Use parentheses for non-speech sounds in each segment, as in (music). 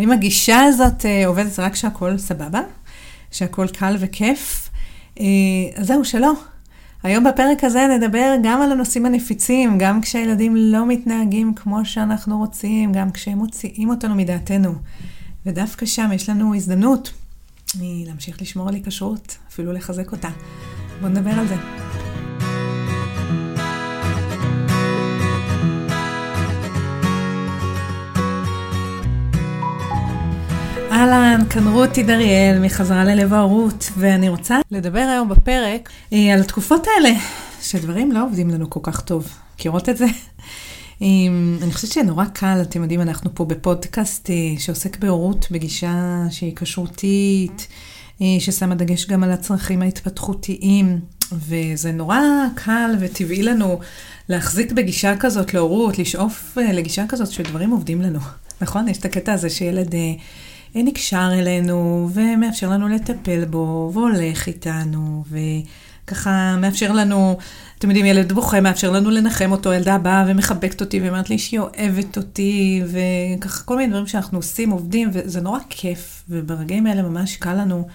האם הגישה הזאת אה, עובדת רק כשהכול סבבה? שהכול קל וכיף? אה, אז זהו, שלא. היום בפרק הזה נדבר גם על הנושאים הנפיצים, גם כשהילדים לא מתנהגים כמו שאנחנו רוצים, גם כשהם מוציאים אותנו מדעתנו. ודווקא שם יש לנו הזדמנות להמשיך לשמור על היקשרות, אפילו לחזק אותה. בואו נדבר על זה. אהלן, כאן רותי דריאל מחזרה ללב ההורות, ואני רוצה לדבר היום בפרק אה, על התקופות האלה, שדברים לא עובדים לנו כל כך טוב. מכירות את זה? אה, אני חושבת שנורא קל, אתם יודעים, אנחנו פה בפודקאסט אה, שעוסק בהורות בגישה שהיא כשרותית, ששמה דגש גם על הצרכים ההתפתחותיים, וזה נורא קל וטבעי לנו להחזיק בגישה כזאת להורות, לשאוף לגישה כזאת שדברים עובדים לנו. נכון? יש את הקטע הזה שילד... נקשר אלינו ומאפשר לנו לטפל בו והולך איתנו וככה מאפשר לנו, אתם יודעים, ילד בוכה, מאפשר לנו לנחם אותו, ילדה באה ומחבקת אותי ואומרת לי שהיא אוהבת אותי וככה כל מיני דברים שאנחנו עושים, עובדים וזה נורא כיף וברגעים האלה ממש קל לנו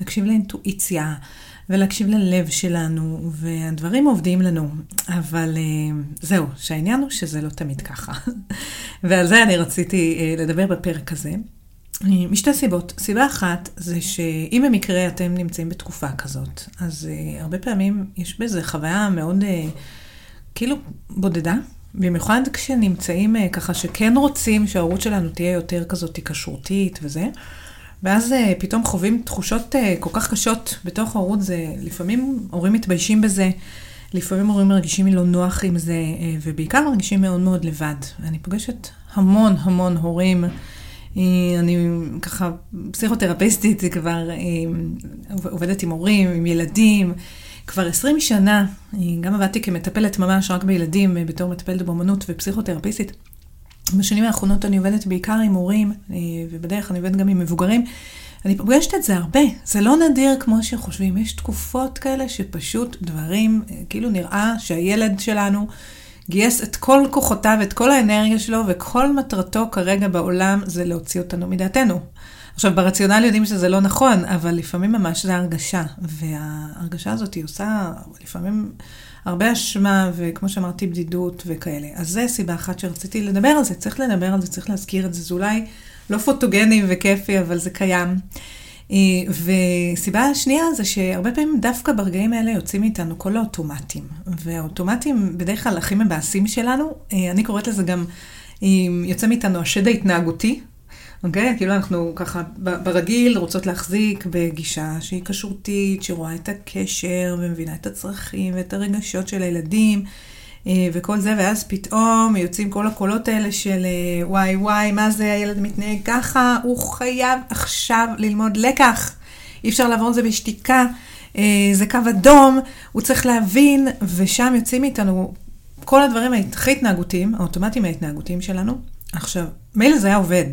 להקשיב לאינטואיציה. ולהקשיב ללב שלנו, והדברים עובדים לנו. אבל uh, זהו, שהעניין הוא שזה לא תמיד ככה. (laughs) ועל זה אני רציתי uh, לדבר בפרק הזה. משתי סיבות. סיבה אחת זה שאם במקרה אתם נמצאים בתקופה כזאת, אז uh, הרבה פעמים יש בזה חוויה מאוד uh, כאילו בודדה, במיוחד כשנמצאים uh, ככה שכן רוצים שההורות שלנו תהיה יותר כזאת כשרותית וזה, ואז uh, פתאום חווים תחושות uh, כל כך קשות בתוך ההורות, זה לפעמים הורים מתביישים בזה. לפעמים הורים מרגישים לא נוח עם זה, ובעיקר מרגישים מאוד מאוד לבד. אני פוגשת המון המון הורים אני ככה פסיכותרפיסטית, כבר אה, עובדת עם הורים, עם ילדים. כבר 20 שנה, גם עבדתי כמטפלת ממש רק בילדים, אה, בתור מטפלת באמנות ופסיכותרפיסטית. בשנים האחרונות אני עובדת בעיקר עם הורים, אה, ובדרך אני עובדת גם עם מבוגרים. אני פוגשת את זה הרבה, זה לא נדיר כמו שחושבים. יש תקופות כאלה שפשוט דברים, כאילו נראה שהילד שלנו גייס את כל כוחותיו, את כל האנרגיה שלו, וכל מטרתו כרגע בעולם זה להוציא אותנו מדעתנו. עכשיו, ברציונל יודעים שזה לא נכון, אבל לפעמים ממש זה הרגשה, וההרגשה הזאת היא עושה לפעמים הרבה אשמה, וכמו שאמרתי, בדידות וכאלה. אז זה סיבה אחת שרציתי לדבר על זה, צריך לדבר על זה, צריך להזכיר את זה, זה אולי לא פוטוגני וכיפי, אבל זה קיים. אה, וסיבה שנייה זה שהרבה פעמים דווקא ברגעים האלה יוצאים מאיתנו כל האוטומטים. והאוטומטים בדרך כלל הכי מבאסים שלנו, אה, אני קוראת לזה גם, אה, יוצא מאיתנו השד ההתנהגותי. אוקיי? Okay, כאילו אנחנו ככה ברגיל רוצות להחזיק בגישה שהיא כשרותית, שרואה את הקשר ומבינה את הצרכים ואת הרגשות של הילדים. אה, וכל זה, ואז פתאום יוצאים כל הקולות האלה של אה, וואי וואי, מה זה הילד מתנהג ככה, הוא חייב עכשיו ללמוד לקח. אי אפשר לעבור את זה בשתיקה, אה, זה קו אדום, הוא צריך להבין, ושם יוצאים מאיתנו כל הדברים הכי התנהגותיים, האוטומטיים ההתנהגותיים שלנו. עכשיו, מילא זה היה עובד.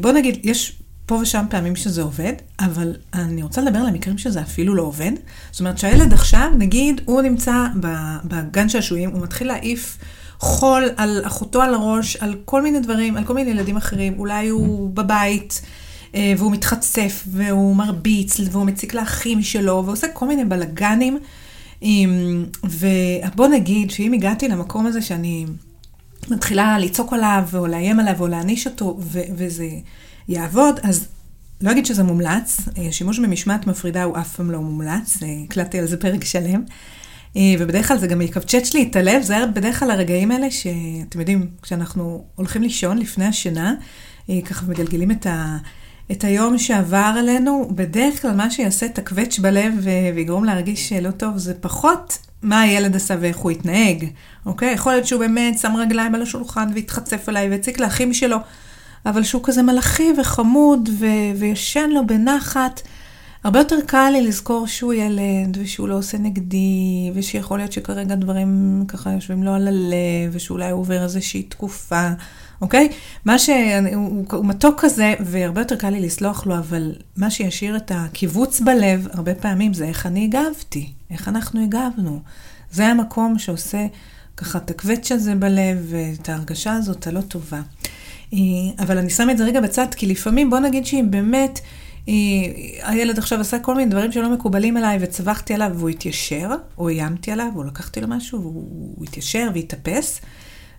בוא נגיד, יש פה ושם פעמים שזה עובד, אבל אני רוצה לדבר על המקרים שזה אפילו לא עובד. זאת אומרת שהילד עכשיו, נגיד, הוא נמצא בגן שעשועים, הוא מתחיל להעיף חול על אחותו על הראש, על כל מיני דברים, על כל מיני ילדים אחרים. אולי הוא בבית, אה, והוא מתחצף, והוא מרביץ, והוא מציק לאחים שלו, ועושה כל מיני בלאגנים. ובוא נגיד שאם הגעתי למקום הזה שאני מתחילה לצעוק עליו, או לאיים עליו, או להעניש אותו, וזה... יעבוד, אז לא אגיד שזה מומלץ, אה, שימוש במשמעת מפרידה הוא אף פעם לא מומלץ, אה, הקלטתי על זה פרק שלם. אה, ובדרך כלל זה גם יקבצ'ץ' לי את הלב, זה בדרך כלל הרגעים האלה שאתם יודעים, כשאנחנו הולכים לישון לפני השינה, ככה מגלגלים את, ה, את היום שעבר עלינו, בדרך כלל מה שיעשה את הקווץ' בלב ויגרום להרגיש לא טוב, זה פחות מה הילד עשה ואיך הוא התנהג, אוקיי? יכול להיות שהוא באמת שם רגליים על השולחן והתחצף עליי והציק לאחים שלו. אבל שהוא כזה מלאכי וחמוד ו- וישן לו בנחת. הרבה יותר קל לי לזכור שהוא ילד, ושהוא לא עושה נגדי, ושיכול להיות שכרגע דברים ככה יושבים לו על הלב, ושאולי הוא עובר איזושהי תקופה, אוקיי? מה שהוא הוא, הוא מתוק כזה, והרבה יותר קל לי לסלוח לו, אבל מה שישאיר את הקיבוץ בלב, הרבה פעמים זה איך אני הגבתי, איך אנחנו הגבנו. זה המקום שעושה ככה את הקווץ' הזה בלב, ואת ההרגשה הזאת הלא טובה. אבל אני שמה את זה רגע בצד, כי לפעמים, בוא נגיד שאם באמת... הילד עכשיו עשה כל מיני דברים שלא מקובלים עליי, וצווחתי עליו והוא התיישר, או איימתי עליו, או לקחתי לו משהו, והוא התיישר והתאפס.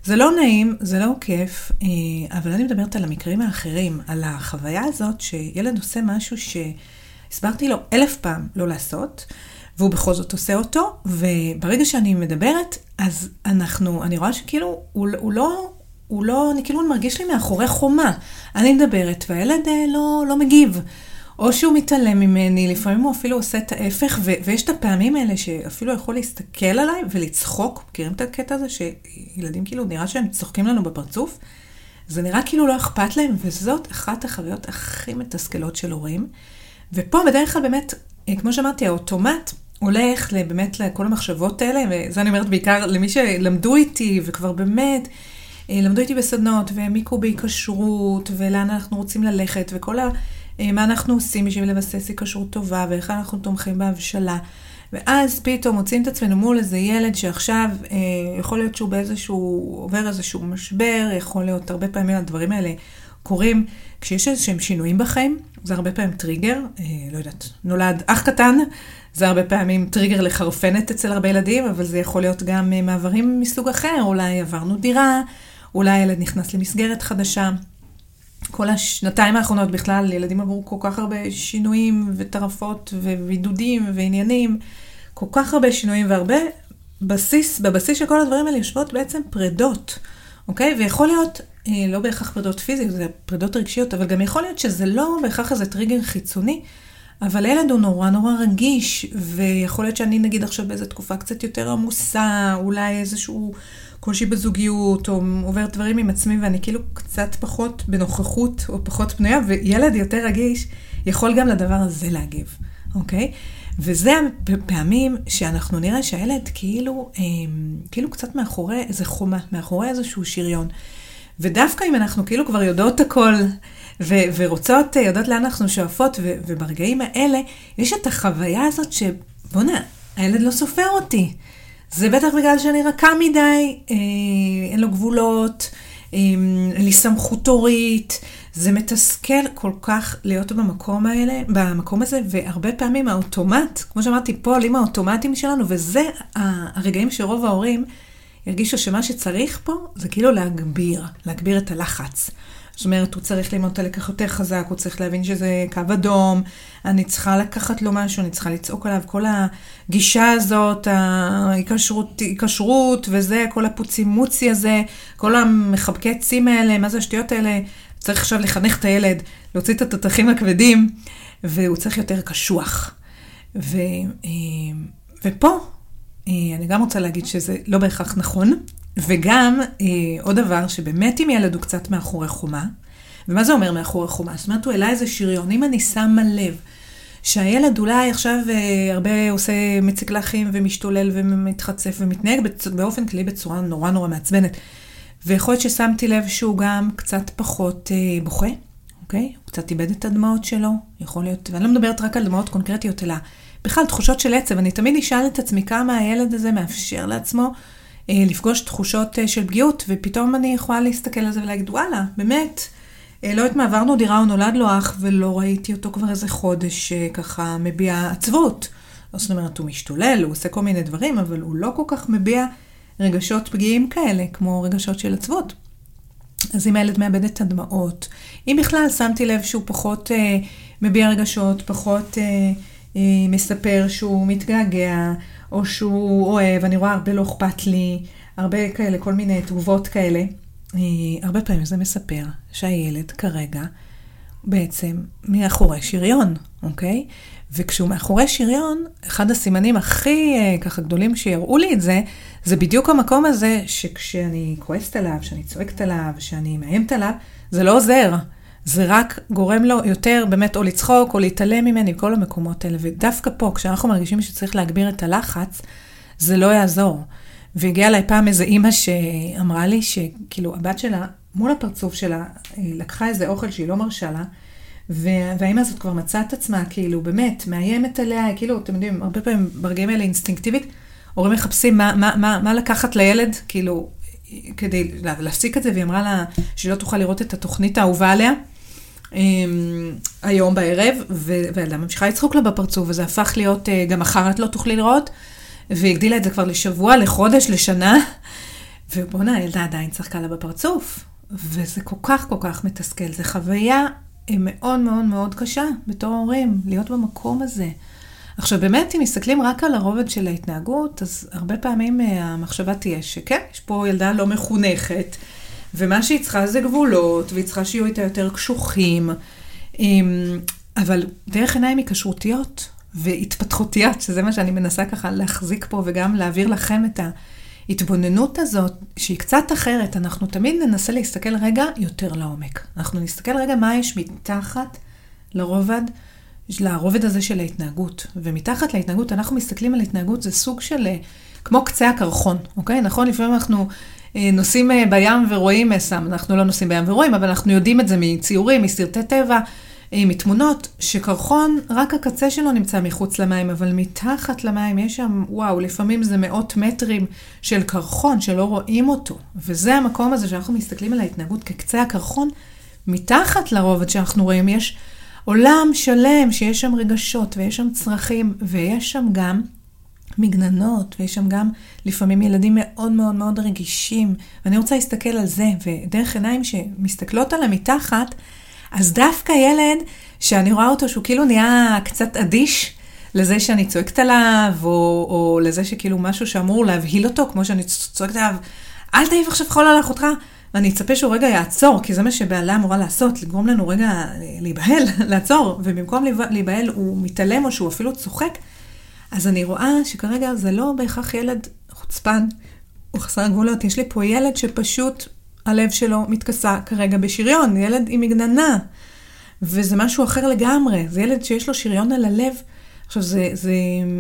זה לא נעים, זה לא כיף, אה, אבל אני מדברת על המקרים האחרים, על החוויה הזאת שילד עושה משהו שהסברתי לו אלף פעם לא לעשות, והוא בכל זאת עושה אותו, וברגע שאני מדברת, אז אנחנו, אני רואה שכאילו, הוא, הוא לא... הוא לא, אני כאילו מרגיש לי מאחורי חומה. אני מדברת והילד אה, לא, לא מגיב. או שהוא מתעלם ממני, לפעמים הוא אפילו עושה את ההפך, ו- ויש את הפעמים האלה שאפילו יכול להסתכל עליי ולצחוק. מכירים את הקטע הזה שילדים כאילו נראה שהם צוחקים לנו בפרצוף? זה נראה כאילו לא אכפת להם, וזאת אחת החוויות הכי מתסכלות של הורים. ופה בדרך כלל באמת, אה, כמו שאמרתי, האוטומט הולך באמת לכל המחשבות האלה, וזה אני אומרת בעיקר למי שלמדו איתי, וכבר באמת למדו איתי בסדנות, והעמיקו בהיקשרות, ולאן אנחנו רוצים ללכת, וכל ה... אה, מה אנחנו עושים בשביל לבסס היקשרות טובה, ואיך אנחנו תומכים בהבשלה. ואז פתאום מוצאים את עצמנו מול איזה ילד שעכשיו, אה, יכול להיות שהוא באיזשהו, עובר איזשהו משבר, יכול להיות הרבה פעמים הדברים האלה קורים כשיש איזשהם שינויים בחיים, זה הרבה פעמים טריגר, אה, לא יודעת, נולד אח קטן, זה הרבה פעמים טריגר לחרפנת אצל הרבה ילדים, אבל זה יכול להיות גם אה, מעברים מסוג אחר, אולי עברנו דירה, אולי הילד נכנס למסגרת חדשה. כל השנתיים האחרונות בכלל, ילדים עברו כל כך הרבה שינויים וטרפות ובידודים ועניינים, כל כך הרבה שינויים והרבה בסיס, בבסיס של כל הדברים האלה יושבות בעצם פרדות, אוקיי? ויכול להיות, אה, לא בהכרח פרדות פיזיות, זה פרדות רגשיות, אבל גם יכול להיות שזה לא בהכרח איזה טריגר חיצוני, אבל ילד הוא נורא נורא רגיש, ויכול להיות שאני נגיד עכשיו באיזו תקופה קצת יותר עמוסה, אולי איזשהו... קושי בזוגיות, או עובר דברים עם עצמי, ואני כאילו קצת פחות בנוכחות, או פחות פנויה, וילד יותר רגיש יכול גם לדבר הזה להגיב, אוקיי? וזה הפעמים שאנחנו נראה שהילד כאילו, אה, כאילו קצת מאחורי איזה חומה, מאחורי איזשהו שריון. ודווקא אם אנחנו כאילו כבר יודעות הכל, ו- ורוצות, יודעות לאן אנחנו שואפות, ו- וברגעים האלה, יש את החוויה הזאת שבואנה, הילד לא סופר אותי. זה בטח בגלל שאני רכה מדי, אה, אין לו גבולות, אה, לי סמכות הורית. זה מתסכל כל כך להיות במקום האלה, במקום הזה, והרבה פעמים האוטומט, כמו שאמרתי, פה עולים האוטומטים שלנו, וזה הרגעים שרוב ההורים הרגישו שמה שצריך פה זה כאילו להגביר, להגביר את הלחץ. זאת אומרת, הוא צריך ללמוד את הלקח יותר חזק, הוא צריך להבין שזה קו אדום, אני צריכה לקחת לו משהו, אני צריכה לצעוק עליו, כל הגישה הזאת, ההיקשרות וזה, כל הפוצימוצי הזה, כל המחבקי עצים האלה, מה זה השטויות האלה, צריך עכשיו לחנך את הילד, להוציא את התותחים הכבדים, והוא צריך יותר קשוח. ו, אה, ופה, אה, אני גם רוצה להגיד שזה לא בהכרח נכון, וגם אה, עוד דבר, שבאמת אם ילד הוא קצת מאחורי חומה, ומה זה אומר מאחורי חומה? זאת אומרת, הוא העלה איזה שריון. אם אני שמה לב שהילד אולי עכשיו אה, הרבה עושה מצקלחים ומשתולל ומתחצף ומתנהג בצ... באופן כללי בצורה נורא נורא מעצבנת, ויכול להיות ששמתי לב שהוא גם קצת פחות אה, בוכה, אוקיי? הוא קצת איבד את הדמעות שלו, יכול להיות, ואני לא מדברת רק על דמעות קונקרטיות, אלא בכלל תחושות של עצב. אני תמיד אשאל את עצמי כמה הילד הזה מאפשר לעצמו לפגוש תחושות אה, של פגיעות, ופתאום אני יכולה להסתכל על זה ולהגיד, וואלה, באמת, אה, לא יודעת מה, עברנו דירה, הוא נולד לו אח, ולא ראיתי אותו כבר איזה חודש ככה מביע עצבות. זאת אומרת, הוא משתולל, הוא עושה כל מיני דברים, אבל הוא לא כל כך מביע רגשות פגיעים כאלה, כמו רגשות של עצבות. אז אם הילד מאבד את הדמעות, אם בכלל שמתי לב שהוא פחות אה, מביע רגשות, פחות אה, אה, מספר שהוא מתגעגע, או שהוא אוהב, אני רואה הרבה לא אכפת לי, הרבה כאלה, כל מיני תגובות כאלה. אה, הרבה פעמים זה מספר שהילד כרגע בעצם מאחורי שריון, אוקיי? וכשהוא מאחורי שריון, אחד הסימנים הכי אה, ככה גדולים שיראו לי את זה, זה בדיוק המקום הזה שכשאני כועסת עליו, שאני צועקת עליו, שאני מאיימת עליו, זה לא עוזר. זה רק גורם לו יותר באמת או לצחוק או להתעלם ממני, כל המקומות האלה. ודווקא פה, כשאנחנו מרגישים שצריך להגביר את הלחץ, זה לא יעזור. והגיעה אליי פעם איזו אימא שאמרה לי שכאילו הבת שלה, מול הפרצוף שלה, לקחה איזה אוכל שהיא לא מרשה לה, והאימא הזאת כבר מצאה את עצמה, כאילו, באמת, מאיימת עליה, כאילו, אתם יודעים, הרבה פעמים ברגעים האלה אינסטינקטיבית, הורים מחפשים מה, מה, מה, מה לקחת לילד, כאילו, כדי להפסיק את זה, והיא אמרה לה שהיא לא תוכל לראות את התוכנית האהובה עליה. אמ, היום בערב, והילדה ממשיכה לצחוק לה בפרצוף, וזה הפך להיות, אה, גם מחר את לא תוכלי לראות, והיא הגדילה את זה כבר לשבוע, לחודש, לשנה, (laughs) ובואנה, הילדה עדיין צחקה לה בפרצוף, וזה כל כך כל כך מתסכל, זו חוויה אה, מאוד מאוד מאוד קשה בתור הורים, להיות במקום הזה. עכשיו באמת, אם מסתכלים רק על הרובד של ההתנהגות, אז הרבה פעמים אה, המחשבה תהיה שכן, יש פה ילדה לא מחונכת, ומה שהיא צריכה זה גבולות, והיא צריכה שיהיו איתה יותר קשוחים, אמ, אבל דרך עיניים היקשרותיות והתפתחותיות, שזה מה שאני מנסה ככה להחזיק פה וגם להעביר לכם את ההתבוננות הזאת, שהיא קצת אחרת, אנחנו תמיד ננסה להסתכל רגע יותר לעומק. אנחנו נסתכל רגע מה יש מתחת לרובד. לרובד הזה של ההתנהגות. ומתחת להתנהגות, אנחנו מסתכלים על התנהגות, זה סוג של, אה, כמו קצה הקרחון, אוקיי? נכון? לפעמים אנחנו נוסעים אה, בים ורואים, סתם, אנחנו לא נוסעים בים ורואים, אבל אנחנו יודעים את זה מציורים, מסרטי טבע, מתמונות, שקרחון, רק הקצה שלו נמצא מחוץ למים, אבל מתחת למים יש שם, וואו, לפעמים זה מאות מטרים של קרחון שלא רואים אותו. וזה המקום הזה שאנחנו מסתכלים על ההתנהגות כקצה הקרחון, מתחת לרובד שאנחנו רואים, יש עולם שלם שיש שם רגשות ויש שם צרכים ויש שם גם מגננות ויש שם גם לפעמים ילדים מאוד מאוד מאוד רגישים. ואני רוצה להסתכל על זה, ודרך עיניים שמסתכלות על המתחת, אז דווקא ילד שאני רואה אותו שהוא כאילו נהיה קצת אדיש, לזה שאני צועקת עליו, או, או לזה שכאילו משהו שאמור להבהיל אותו, כמו שאני צועקת עליו, אל תעיף עכשיו חול על אחותך. ואני אצפה שהוא רגע יעצור, כי זה מה שבעלה אמורה לעשות, לגרום לנו רגע להיבהל, (laughs) לעצור, ובמקום להיבהל הוא מתעלם או שהוא אפילו צוחק, אז אני רואה שכרגע זה לא בהכרח ילד חוצפן או חסר גבולות, יש לי פה ילד שפשוט הלב שלו מתכסה כרגע בשריון, ילד עם מגננה, וזה משהו אחר לגמרי, זה ילד שיש לו שריון על הלב. עכשיו, זה, זה,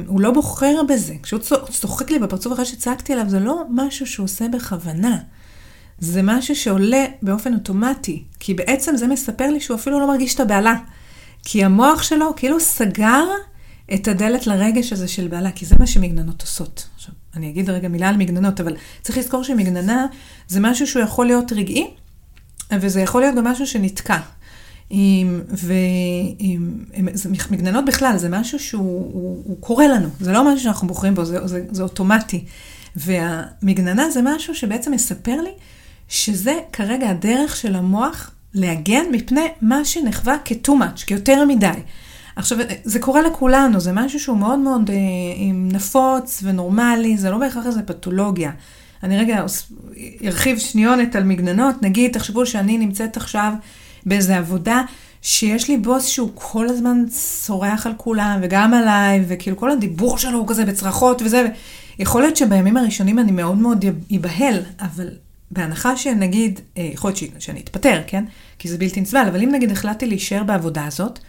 הוא לא בוחר בזה. כשהוא צוחק לי בפרצוף אחרי שצעקתי עליו, זה לא משהו שהוא עושה בכוונה. זה משהו שעולה באופן אוטומטי, כי בעצם זה מספר לי שהוא אפילו לא מרגיש את הבהלה. כי המוח שלו כאילו סגר את הדלת לרגש הזה של בהלה, כי זה מה שמגננות עושות. עכשיו, אני אגיד רגע מילה על מגננות, אבל צריך לזכור שמגננה זה משהו שהוא יכול להיות רגעי, וזה יכול להיות גם משהו שנתקע. ומגננות בכלל, זה משהו שהוא הוא, הוא קורה לנו, זה לא משהו שאנחנו בוחרים בו, זה, זה, זה אוטומטי. והמגננה זה משהו שבעצם מספר לי שזה כרגע הדרך של המוח להגן מפני מה שנחווה כ-too much, כיותר מדי. עכשיו, זה קורה לכולנו, זה משהו שהוא מאוד מאוד אה, נפוץ ונורמלי, זה לא בהכרח איזה פתולוגיה. אני רגע ארחיב שניונת על מגננות, נגיד, תחשבו שאני נמצאת עכשיו באיזה עבודה שיש לי בוס שהוא כל הזמן צורח על כולם וגם עליי, וכאילו כל הדיבור שלו הוא כזה בצרחות וזה, יכול להיות שבימים הראשונים אני מאוד מאוד אבהל, אבל בהנחה שנגיד, אה, יכול להיות שאני אתפטר, כן? כי זה בלתי נסבל, אבל אם נגיד החלטתי להישאר בעבודה הזאת,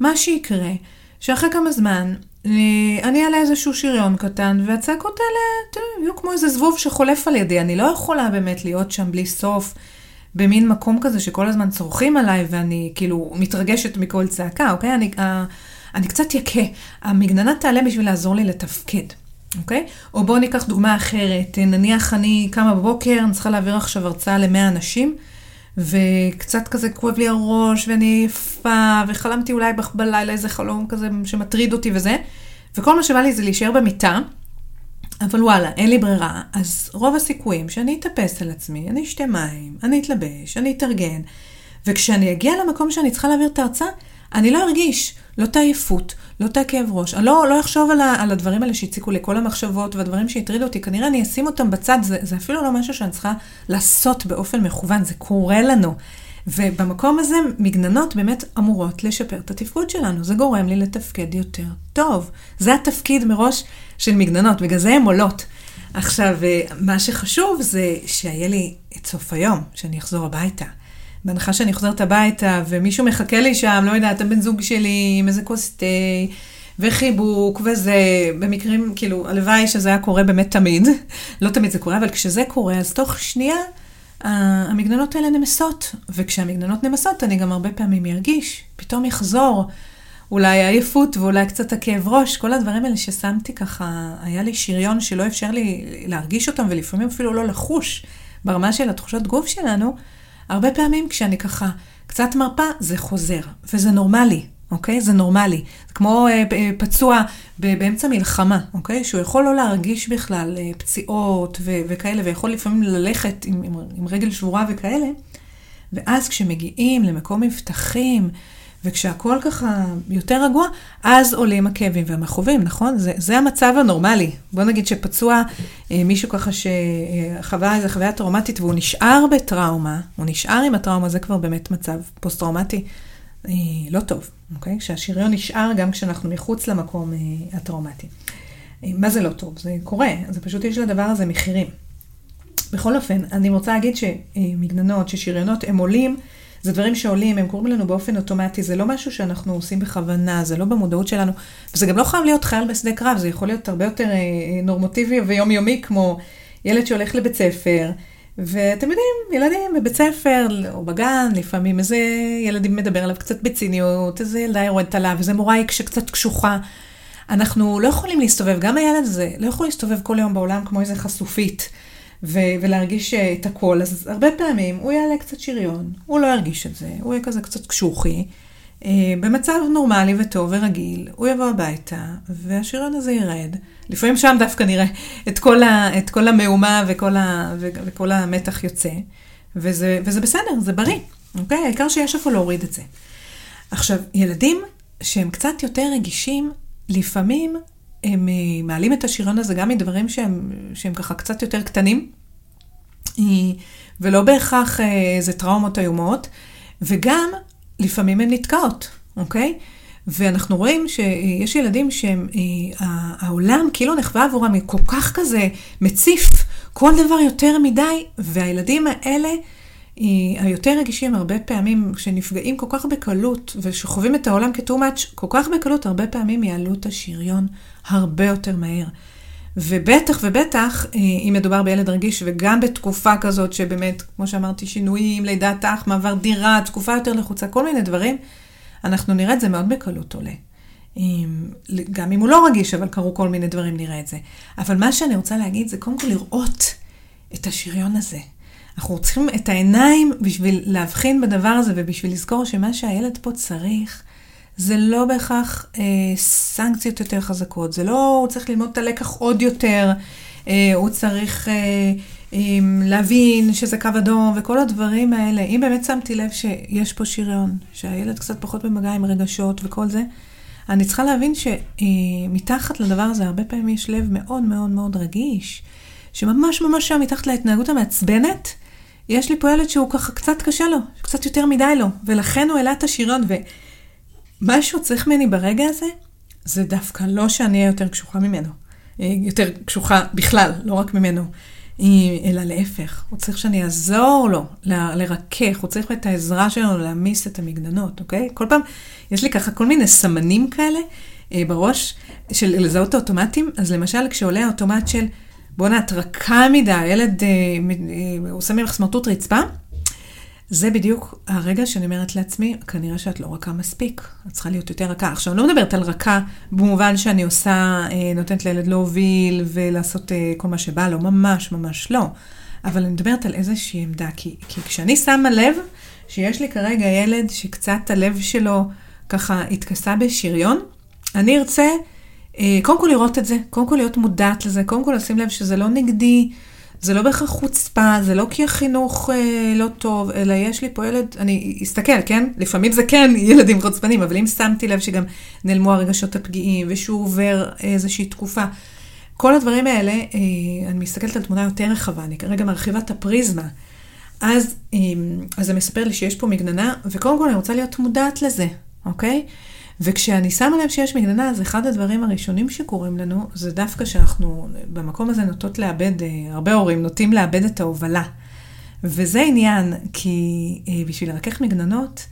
מה שיקרה, שאחרי כמה זמן, אה, אני אעלה איזשהו שריון קטן, והצעקות האלה, יהיו כמו איזה זבוב שחולף על ידי. אני לא יכולה באמת להיות שם בלי סוף, במין מקום כזה שכל הזמן צורכים עליי, ואני כאילו מתרגשת מכל צעקה, אוקיי? אני, אני קצת יכה. המגננה תעלה בשביל לעזור לי לתפקד. אוקיי? או בואו ניקח דוגמה אחרת, נניח אני קמה בבוקר, אני צריכה להעביר עכשיו הרצאה למאה אנשים, וקצת כזה כואב לי הראש, ואני עייפה, וחלמתי אולי בלילה איזה חלום כזה שמטריד אותי וזה, וכל מה שבא לי זה להישאר במיטה, אבל וואלה, אין לי ברירה, אז רוב הסיכויים שאני אתאפס על עצמי, אני אשתה מים, אני אתלבש, אני אתארגן, וכשאני אגיע למקום שאני צריכה להעביר את ההרצאה, אני לא ארגיש לא את העייפות, לא את הכאב ראש. אני לא, לא אחשוב על, ה, על הדברים האלה שהציקו לי, כל המחשבות והדברים שהטרידו אותי, כנראה אני אשים אותם בצד, זה, זה אפילו לא משהו שאני צריכה לעשות באופן מכוון, זה קורה לנו. ובמקום הזה, מגננות באמת אמורות לשפר את התפקוד שלנו. זה גורם לי לתפקד יותר טוב. זה התפקיד מראש של מגננות, בגלל זה הן עולות. עכשיו, אה, מה שחשוב זה שיהיה לי את סוף היום, שאני אחזור הביתה. בהנחה שאני חוזרת הביתה ומישהו מחכה לי שם, לא יודעת, הבן זוג שלי עם איזה כוס תה וחיבוק וזה, במקרים, כאילו, הלוואי שזה היה קורה באמת תמיד, (laughs) לא תמיד זה קורה, אבל כשזה קורה, אז תוך שנייה המגננות האלה נמסות, וכשהמגננות נמסות אני גם הרבה פעמים ארגיש, פתאום יחזור. אולי העייפות ואולי קצת הכאב ראש, כל הדברים האלה ששמתי ככה, היה לי שריון שלא אפשר לי להרגיש אותם ולפעמים אפילו לא לחוש. ברמה של התחושות גוף שלנו, הרבה פעמים כשאני ככה קצת מרפה, זה חוזר, וזה נורמלי, אוקיי? זה נורמלי. זה כמו אה, אה, פצוע באמצע מלחמה, אוקיי? שהוא יכול לא להרגיש בכלל אה, פציעות ו- וכאלה, ויכול לפעמים ללכת עם, עם, עם רגל שבורה וכאלה, ואז כשמגיעים למקום מבטחים, וכשהכול ככה יותר רגוע, אז עולים הכאבים והמכאובים, נכון? זה, זה המצב הנורמלי. בוא נגיד שפצוע אה, מישהו ככה שחווה איזו חוויה טראומטית והוא נשאר בטראומה, הוא נשאר עם הטראומה, זה כבר באמת מצב פוסט-טראומטי אה, לא טוב, אוקיי? כשהשריון נשאר גם כשאנחנו מחוץ למקום אה, הטראומטי. מה זה לא טוב? זה קורה, זה פשוט יש לדבר הזה מחירים. בכל אופן, אני רוצה להגיד שמגננות, ששריונות, הם עולים. זה דברים שעולים, הם קורים לנו באופן אוטומטי, זה לא משהו שאנחנו עושים בכוונה, זה לא במודעות שלנו, וזה גם לא חייב להיות חייל בשדה קרב, זה יכול להיות הרבה יותר אה, נורמטיבי ויומיומי, כמו ילד שהולך לבית ספר, ואתם יודעים, ילדים בבית ספר או בגן, לפעמים איזה ילדים מדבר עליו קצת בציניות, איזה ילדה יורדת עליו, איזה מורה היא שקצת קשוחה. אנחנו לא יכולים להסתובב, גם הילד הזה לא יכול להסתובב כל היום בעולם כמו איזה חשופית. ו- ולהרגיש אה, את הכל, אז הרבה פעמים הוא יעלה קצת שריון, הוא לא ירגיש את זה, הוא יהיה כזה קצת קשוחי. Uh, במצב נורמלי וטוב ורגיל, הוא יבוא הביתה, והשריון הזה ירד. לפעמים שם דווקא נראה את כל, ה- את כל המהומה וכל, ה- ו- וכל המתח יוצא, וזה, וזה בסדר, זה בריא, אוקיי? העיקר שיש איפה להוריד את זה. עכשיו, ילדים שהם קצת יותר רגישים, לפעמים הם אה, מעלים את השריון הזה גם מדברים שהם, שהם ככה קצת יותר קטנים, אה, ולא בהכרח איזה אה, טראומות איומות, וגם לפעמים הן נתקעות, אוקיי? ואנחנו רואים שיש ילדים שהעולם כאילו נחווה עבורם כל כך כזה מציף כל דבר יותר מדי, והילדים האלה היותר רגישים הרבה פעמים, שנפגעים כל כך בקלות ושחווים את העולם כ-too much, כל כך בקלות, הרבה פעמים יעלו את השריון הרבה יותר מהר. ובטח ובטח, אה, אם מדובר בילד רגיש, וגם בתקופה כזאת שבאמת, כמו שאמרתי, שינויים, לידת אח, מעבר דירה, תקופה יותר לחוצה, כל מיני דברים, אנחנו נראה את זה מאוד בקלות עולה. גם אם הוא לא רגיש, אבל קרו כל מיני דברים, נראה את זה. אבל מה שאני רוצה להגיד זה קודם כל לראות את השריון הזה. אנחנו צריכים את העיניים בשביל להבחין בדבר הזה ובשביל לזכור שמה שהילד פה צריך, זה לא בהכרח אה, סנקציות יותר חזקות, זה לא, הוא צריך ללמוד את הלקח עוד יותר, אה, הוא צריך אה, אה, להבין שזה קו אדום וכל הדברים האלה. אם באמת שמתי לב שיש פה שריון, שהילד קצת פחות במגע עם רגשות וכל זה, אני צריכה להבין שמתחת לדבר הזה הרבה פעמים יש לב מאוד מאוד מאוד רגיש, שממש ממש שם מתחת להתנהגות המעצבנת, יש לי פה ילד שהוא ככה קצת קשה לו, קצת יותר מדי לו, ולכן הוא העלה את השריון, ומה שהוא צריך ממני ברגע הזה, זה דווקא לא שאני אהיה יותר קשוחה ממנו. אה, יותר קשוחה בכלל, לא רק ממנו, אה, אלא להפך. הוא צריך שאני אעזור לו ל- לרכך, הוא צריך את העזרה שלנו להעמיס את המגננות, אוקיי? כל פעם, יש לי ככה כל מיני סמנים כאלה אה, בראש של לזהות האוטומטים, אז למשל כשעולה האוטומט של... בואנה, את רכה מדי, הילד אה, אה, עושה ממך סמרטוט רצפה. זה בדיוק הרגע שאני אומרת לעצמי, כנראה שאת לא רכה מספיק, את צריכה להיות יותר רכה. עכשיו, אני לא מדברת על רכה במובן שאני עושה, אה, נותנת לילד להוביל ולעשות אה, כל מה שבא לו, ממש ממש לא. אבל אני מדברת על איזושהי עמדה, כי, כי כשאני שמה לב שיש לי כרגע ילד שקצת הלב שלו ככה התכסה בשריון, אני ארצה אה, קודם כל לראות את זה, קודם כל להיות מודעת לזה, קודם כל לשים לב שזה לא נגדי, זה לא בהכרח חוצפה, זה לא כי החינוך אה, לא טוב, אלא יש לי פה ילד, אני אסתכל, כן? לפעמים זה כן (laughs) ילדים חוצפנים, אבל אם שמתי לב שגם נעלמו הרגשות הפגיעים, ושהוא עובר איזושהי תקופה, כל הדברים האלה, אה, אני מסתכלת על תמונה יותר רחבה, אני כרגע מרחיבה את הפריזמה. אז, אה, אז זה מספר לי שיש פה מגננה, וקודם כל אני רוצה להיות מודעת לזה, אוקיי? וכשאני שמה לב שיש מגננה, אז אחד הדברים הראשונים שקורים לנו, זה דווקא שאנחנו במקום הזה נוטות לאבד, אה, הרבה הורים נוטים לאבד את ההובלה. וזה עניין, כי אה, בשביל לרכך מגננות,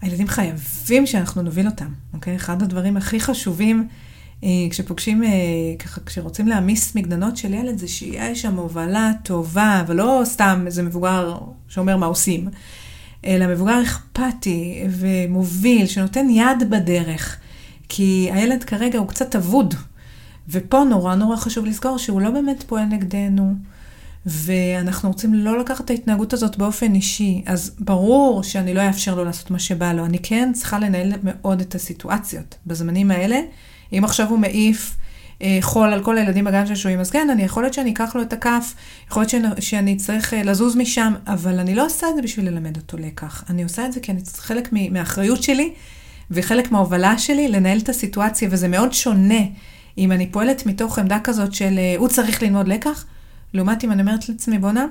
הילדים חייבים שאנחנו נוביל אותם, אוקיי? אחד הדברים הכי חשובים אה, כשפוגשים, ככה, כשרוצים להעמיס מגננות של ילד, זה שיהיה שם הובלה טובה, ולא סתם איזה מבוגר שאומר מה עושים. אלא מבוגר אכפתי ומוביל, שנותן יד בדרך. כי הילד כרגע הוא קצת אבוד. ופה נורא נורא חשוב לזכור שהוא לא באמת פועל נגדנו, ואנחנו רוצים לא לקחת את ההתנהגות הזאת באופן אישי, אז ברור שאני לא אאפשר לו לעשות מה שבא לו. אני כן צריכה לנהל מאוד את הסיטואציות בזמנים האלה. אם עכשיו הוא מעיף אה, חול על כל הילדים בגן ששוהים, אז כן, אני יכול להיות שאני אקח לו את הכף, יכול להיות שאני, שאני צריך אה, לזוז משם, אבל אני לא עושה את זה בשביל ללמד אותו לקח. אני עושה את זה כי אני חלק מהאחריות שלי וחלק מההובלה שלי לנהל את הסיטואציה, וזה מאוד שונה אם אני פועלת מתוך עמדה כזאת של אה, הוא צריך ללמוד לקח, לעומת אם אני אומרת לעצמי, בואנה,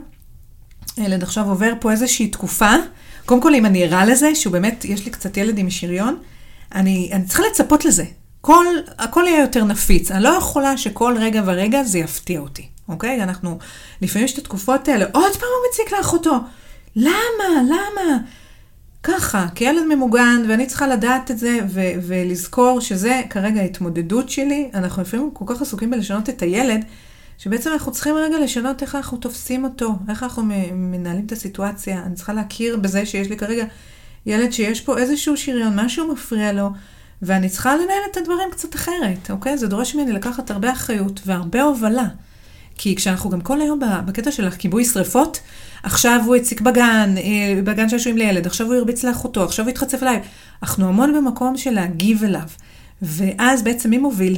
ילד עכשיו עובר פה איזושהי תקופה, קודם כל אם אני ערה לזה, שהוא באמת, יש לי קצת ילד עם שריון, אני, אני צריכה לצפות לזה. כל, הכל יהיה יותר נפיץ. אני לא יכולה שכל רגע ורגע זה יפתיע אותי, אוקיי? אנחנו, לפעמים יש את התקופות האלה, עוד פעם הוא מציק לאחותו. למה? למה? ככה, כילד ממוגן, ואני צריכה לדעת את זה ו- ולזכור שזה כרגע ההתמודדות שלי. אנחנו לפעמים כל כך עסוקים בלשנות את הילד, שבעצם אנחנו צריכים רגע לשנות איך אנחנו תופסים אותו, איך אנחנו מנהלים את הסיטואציה. אני צריכה להכיר בזה שיש לי כרגע ילד שיש פה איזשהו שריון, משהו מפריע לו, ואני צריכה לנהל את הדברים קצת אחרת, אוקיי? זה דורש ממני לקחת הרבה אחריות והרבה הובלה. כי כשאנחנו גם כל היום בקטע של כיבוי שריפות, עכשיו הוא הציק בגן, אה, בגן שעשועים לילד, עכשיו הוא הרביץ לאחותו, עכשיו הוא התחצף אליי. אנחנו המון במקום של להגיב אליו. ואז בעצם מי מוביל?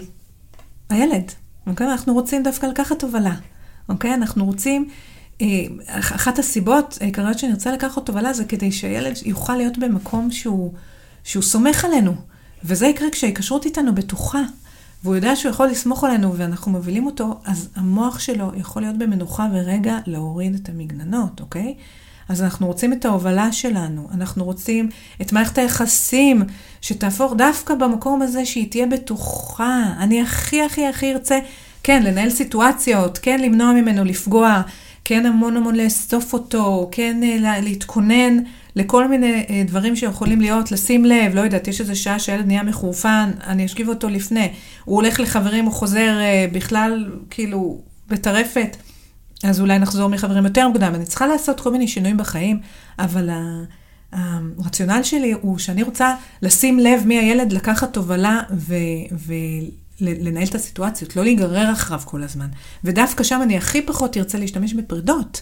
הילד. אוקיי? אנחנו רוצים דווקא לקחת תובלה. אוקיי? אנחנו רוצים... אה, אחת הסיבות העיקריות שאני רוצה לקחת תובלה זה כדי שהילד יוכל להיות במקום שהוא, שהוא סומך עלינו. וזה יקרה כשההיקשרות איתנו בטוחה. והוא יודע שהוא יכול לסמוך עלינו ואנחנו מובילים אותו, אז המוח שלו יכול להיות במנוחה ורגע להוריד את המגננות, אוקיי? אז אנחנו רוצים את ההובלה שלנו, אנחנו רוצים את מערכת היחסים שתהפוך דווקא במקום הזה שהיא תהיה בטוחה. אני הכי הכי הכי ארצה, כן, לנהל סיטואציות, כן, למנוע ממנו לפגוע, כן, המון המון לאסוף אותו, כן, אה, להתכונן לכל מיני אה, דברים שיכולים להיות, לשים לב, לא יודעת, יש איזו שעה שהילד נהיה מחורפן, אני אשכיב אותו לפני. הוא הולך לחברים, הוא חוזר אה, בכלל, כאילו, בטרפת. אז אולי נחזור מחברים יותר מוקדם. אני צריכה לעשות כל מיני שינויים בחיים, אבל הרציונל שלי הוא שאני רוצה לשים לב מי הילד, לקחת תובלה ולנהל את הסיטואציות, לא להיגרר אחריו כל הזמן. ודווקא שם אני הכי פחות ארצה להשתמש בפרדות.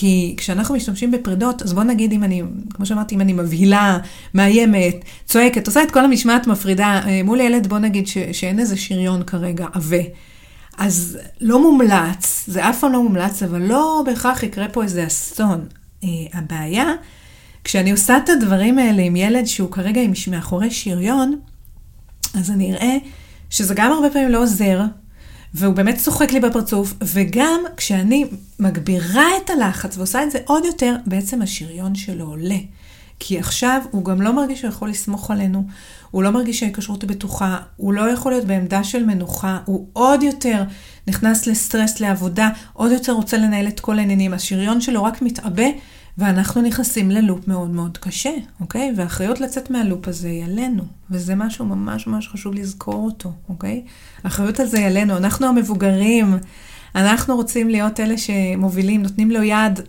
כי כשאנחנו משתמשים בפרדות, אז בוא נגיד אם אני, כמו שאמרתי, אם אני מבהילה, מאיימת, צועקת, עושה את כל המשמעת מפרידה אה, מול ילד, בוא נגיד ש, שאין איזה שריון כרגע עבה. אז לא מומלץ, זה אף פעם לא מומלץ, אבל לא בהכרח יקרה פה איזה אסון. Uh, הבעיה, כשאני עושה את הדברים האלה עם ילד שהוא כרגע מאחורי שריון, אז אני אראה שזה גם הרבה פעמים לא עוזר, והוא באמת צוחק לי בפרצוף, וגם כשאני מגבירה את הלחץ ועושה את זה עוד יותר, בעצם השריון שלו עולה. כי עכשיו הוא גם לא מרגיש שהוא יכול לסמוך עלינו, הוא לא מרגיש שההיקשרות היא בטוחה, הוא לא יכול להיות בעמדה של מנוחה, הוא עוד יותר נכנס לסטרס, לעבודה, עוד יותר רוצה לנהל את כל העניינים. השריון שלו רק מתעבה, ואנחנו נכנסים ללופ מאוד מאוד קשה, אוקיי? והאחריות לצאת מהלופ הזה היא עלינו, וזה משהו ממש ממש חשוב לזכור אותו, אוקיי? האחריות על זה היא עלינו, אנחנו המבוגרים, אנחנו רוצים להיות אלה שמובילים, נותנים לו יד,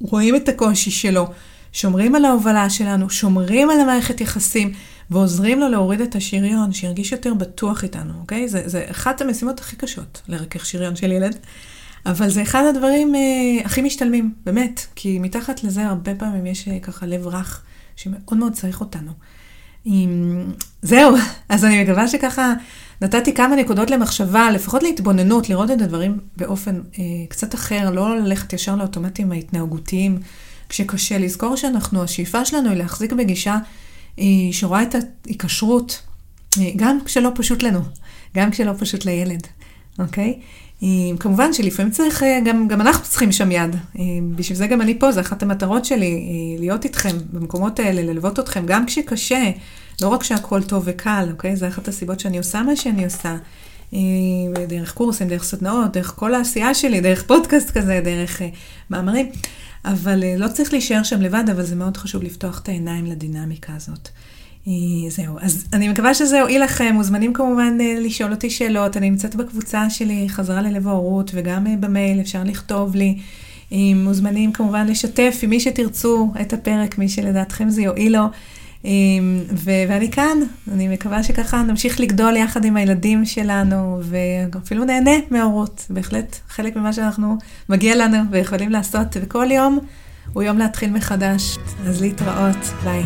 רואים את הקושי שלו, שומרים על ההובלה שלנו, שומרים על המערכת יחסים, ועוזרים לו להוריד את השריון, שירגיש יותר בטוח איתנו, אוקיי? זה, זה אחת המשימות הכי קשות, לרכך שריון של ילד. אבל זה אחד הדברים אה, הכי משתלמים, באמת, כי מתחת לזה הרבה פעמים יש אה, ככה לב רך שמאוד מאוד צריך אותנו. עם... זהו, (laughs) אז אני מקווה שככה נתתי כמה נקודות למחשבה, לפחות להתבוננות, לראות את הדברים באופן אה, קצת אחר, לא ללכת ישר לאוטומטים ההתנהגותיים, כשקשה לזכור שאנחנו, השאיפה שלנו היא להחזיק בגישה אה, שרואה את ההיקשרות, אה, גם כשלא פשוט לנו, גם כשלא פשוט לילד, אוקיי? כמובן שלפעמים צריך, אה, גם, גם אנחנו צריכים שם יד. בשביל זה גם אני פה, זו אחת המטרות שלי, להיות איתכם במקומות האלה, ללוות אתכם, גם כשקשה, לא רק שהכל טוב וקל, אוקיי? זו אחת הסיבות שאני עושה מה שאני עושה. דרך קורסים, דרך סדנאות, דרך כל העשייה שלי, דרך פודקאסט כזה, דרך מאמרים. אבל לא צריך להישאר שם לבד, אבל זה מאוד חשוב לפתוח את העיניים לדינמיקה הזאת. אה, זהו, אז אני מקווה שזה הועיל לכם, אה, מוזמנים כמובן אה, לשאול אותי שאלות, אני נמצאת בקבוצה שלי, חזרה ללב ההורות, וגם במייל אפשר לכתוב לי. מוזמנים כמובן לשתף עם מי שתרצו את הפרק, מי שלדעתכם זה יועיל לו. ו- ואני כאן, אני מקווה שככה נמשיך לגדול יחד עם הילדים שלנו, ואפילו נהנה מההורות, בהחלט חלק ממה שאנחנו, מגיע לנו ויכולים לעשות, וכל יום הוא יום להתחיל מחדש. אז להתראות, ביי.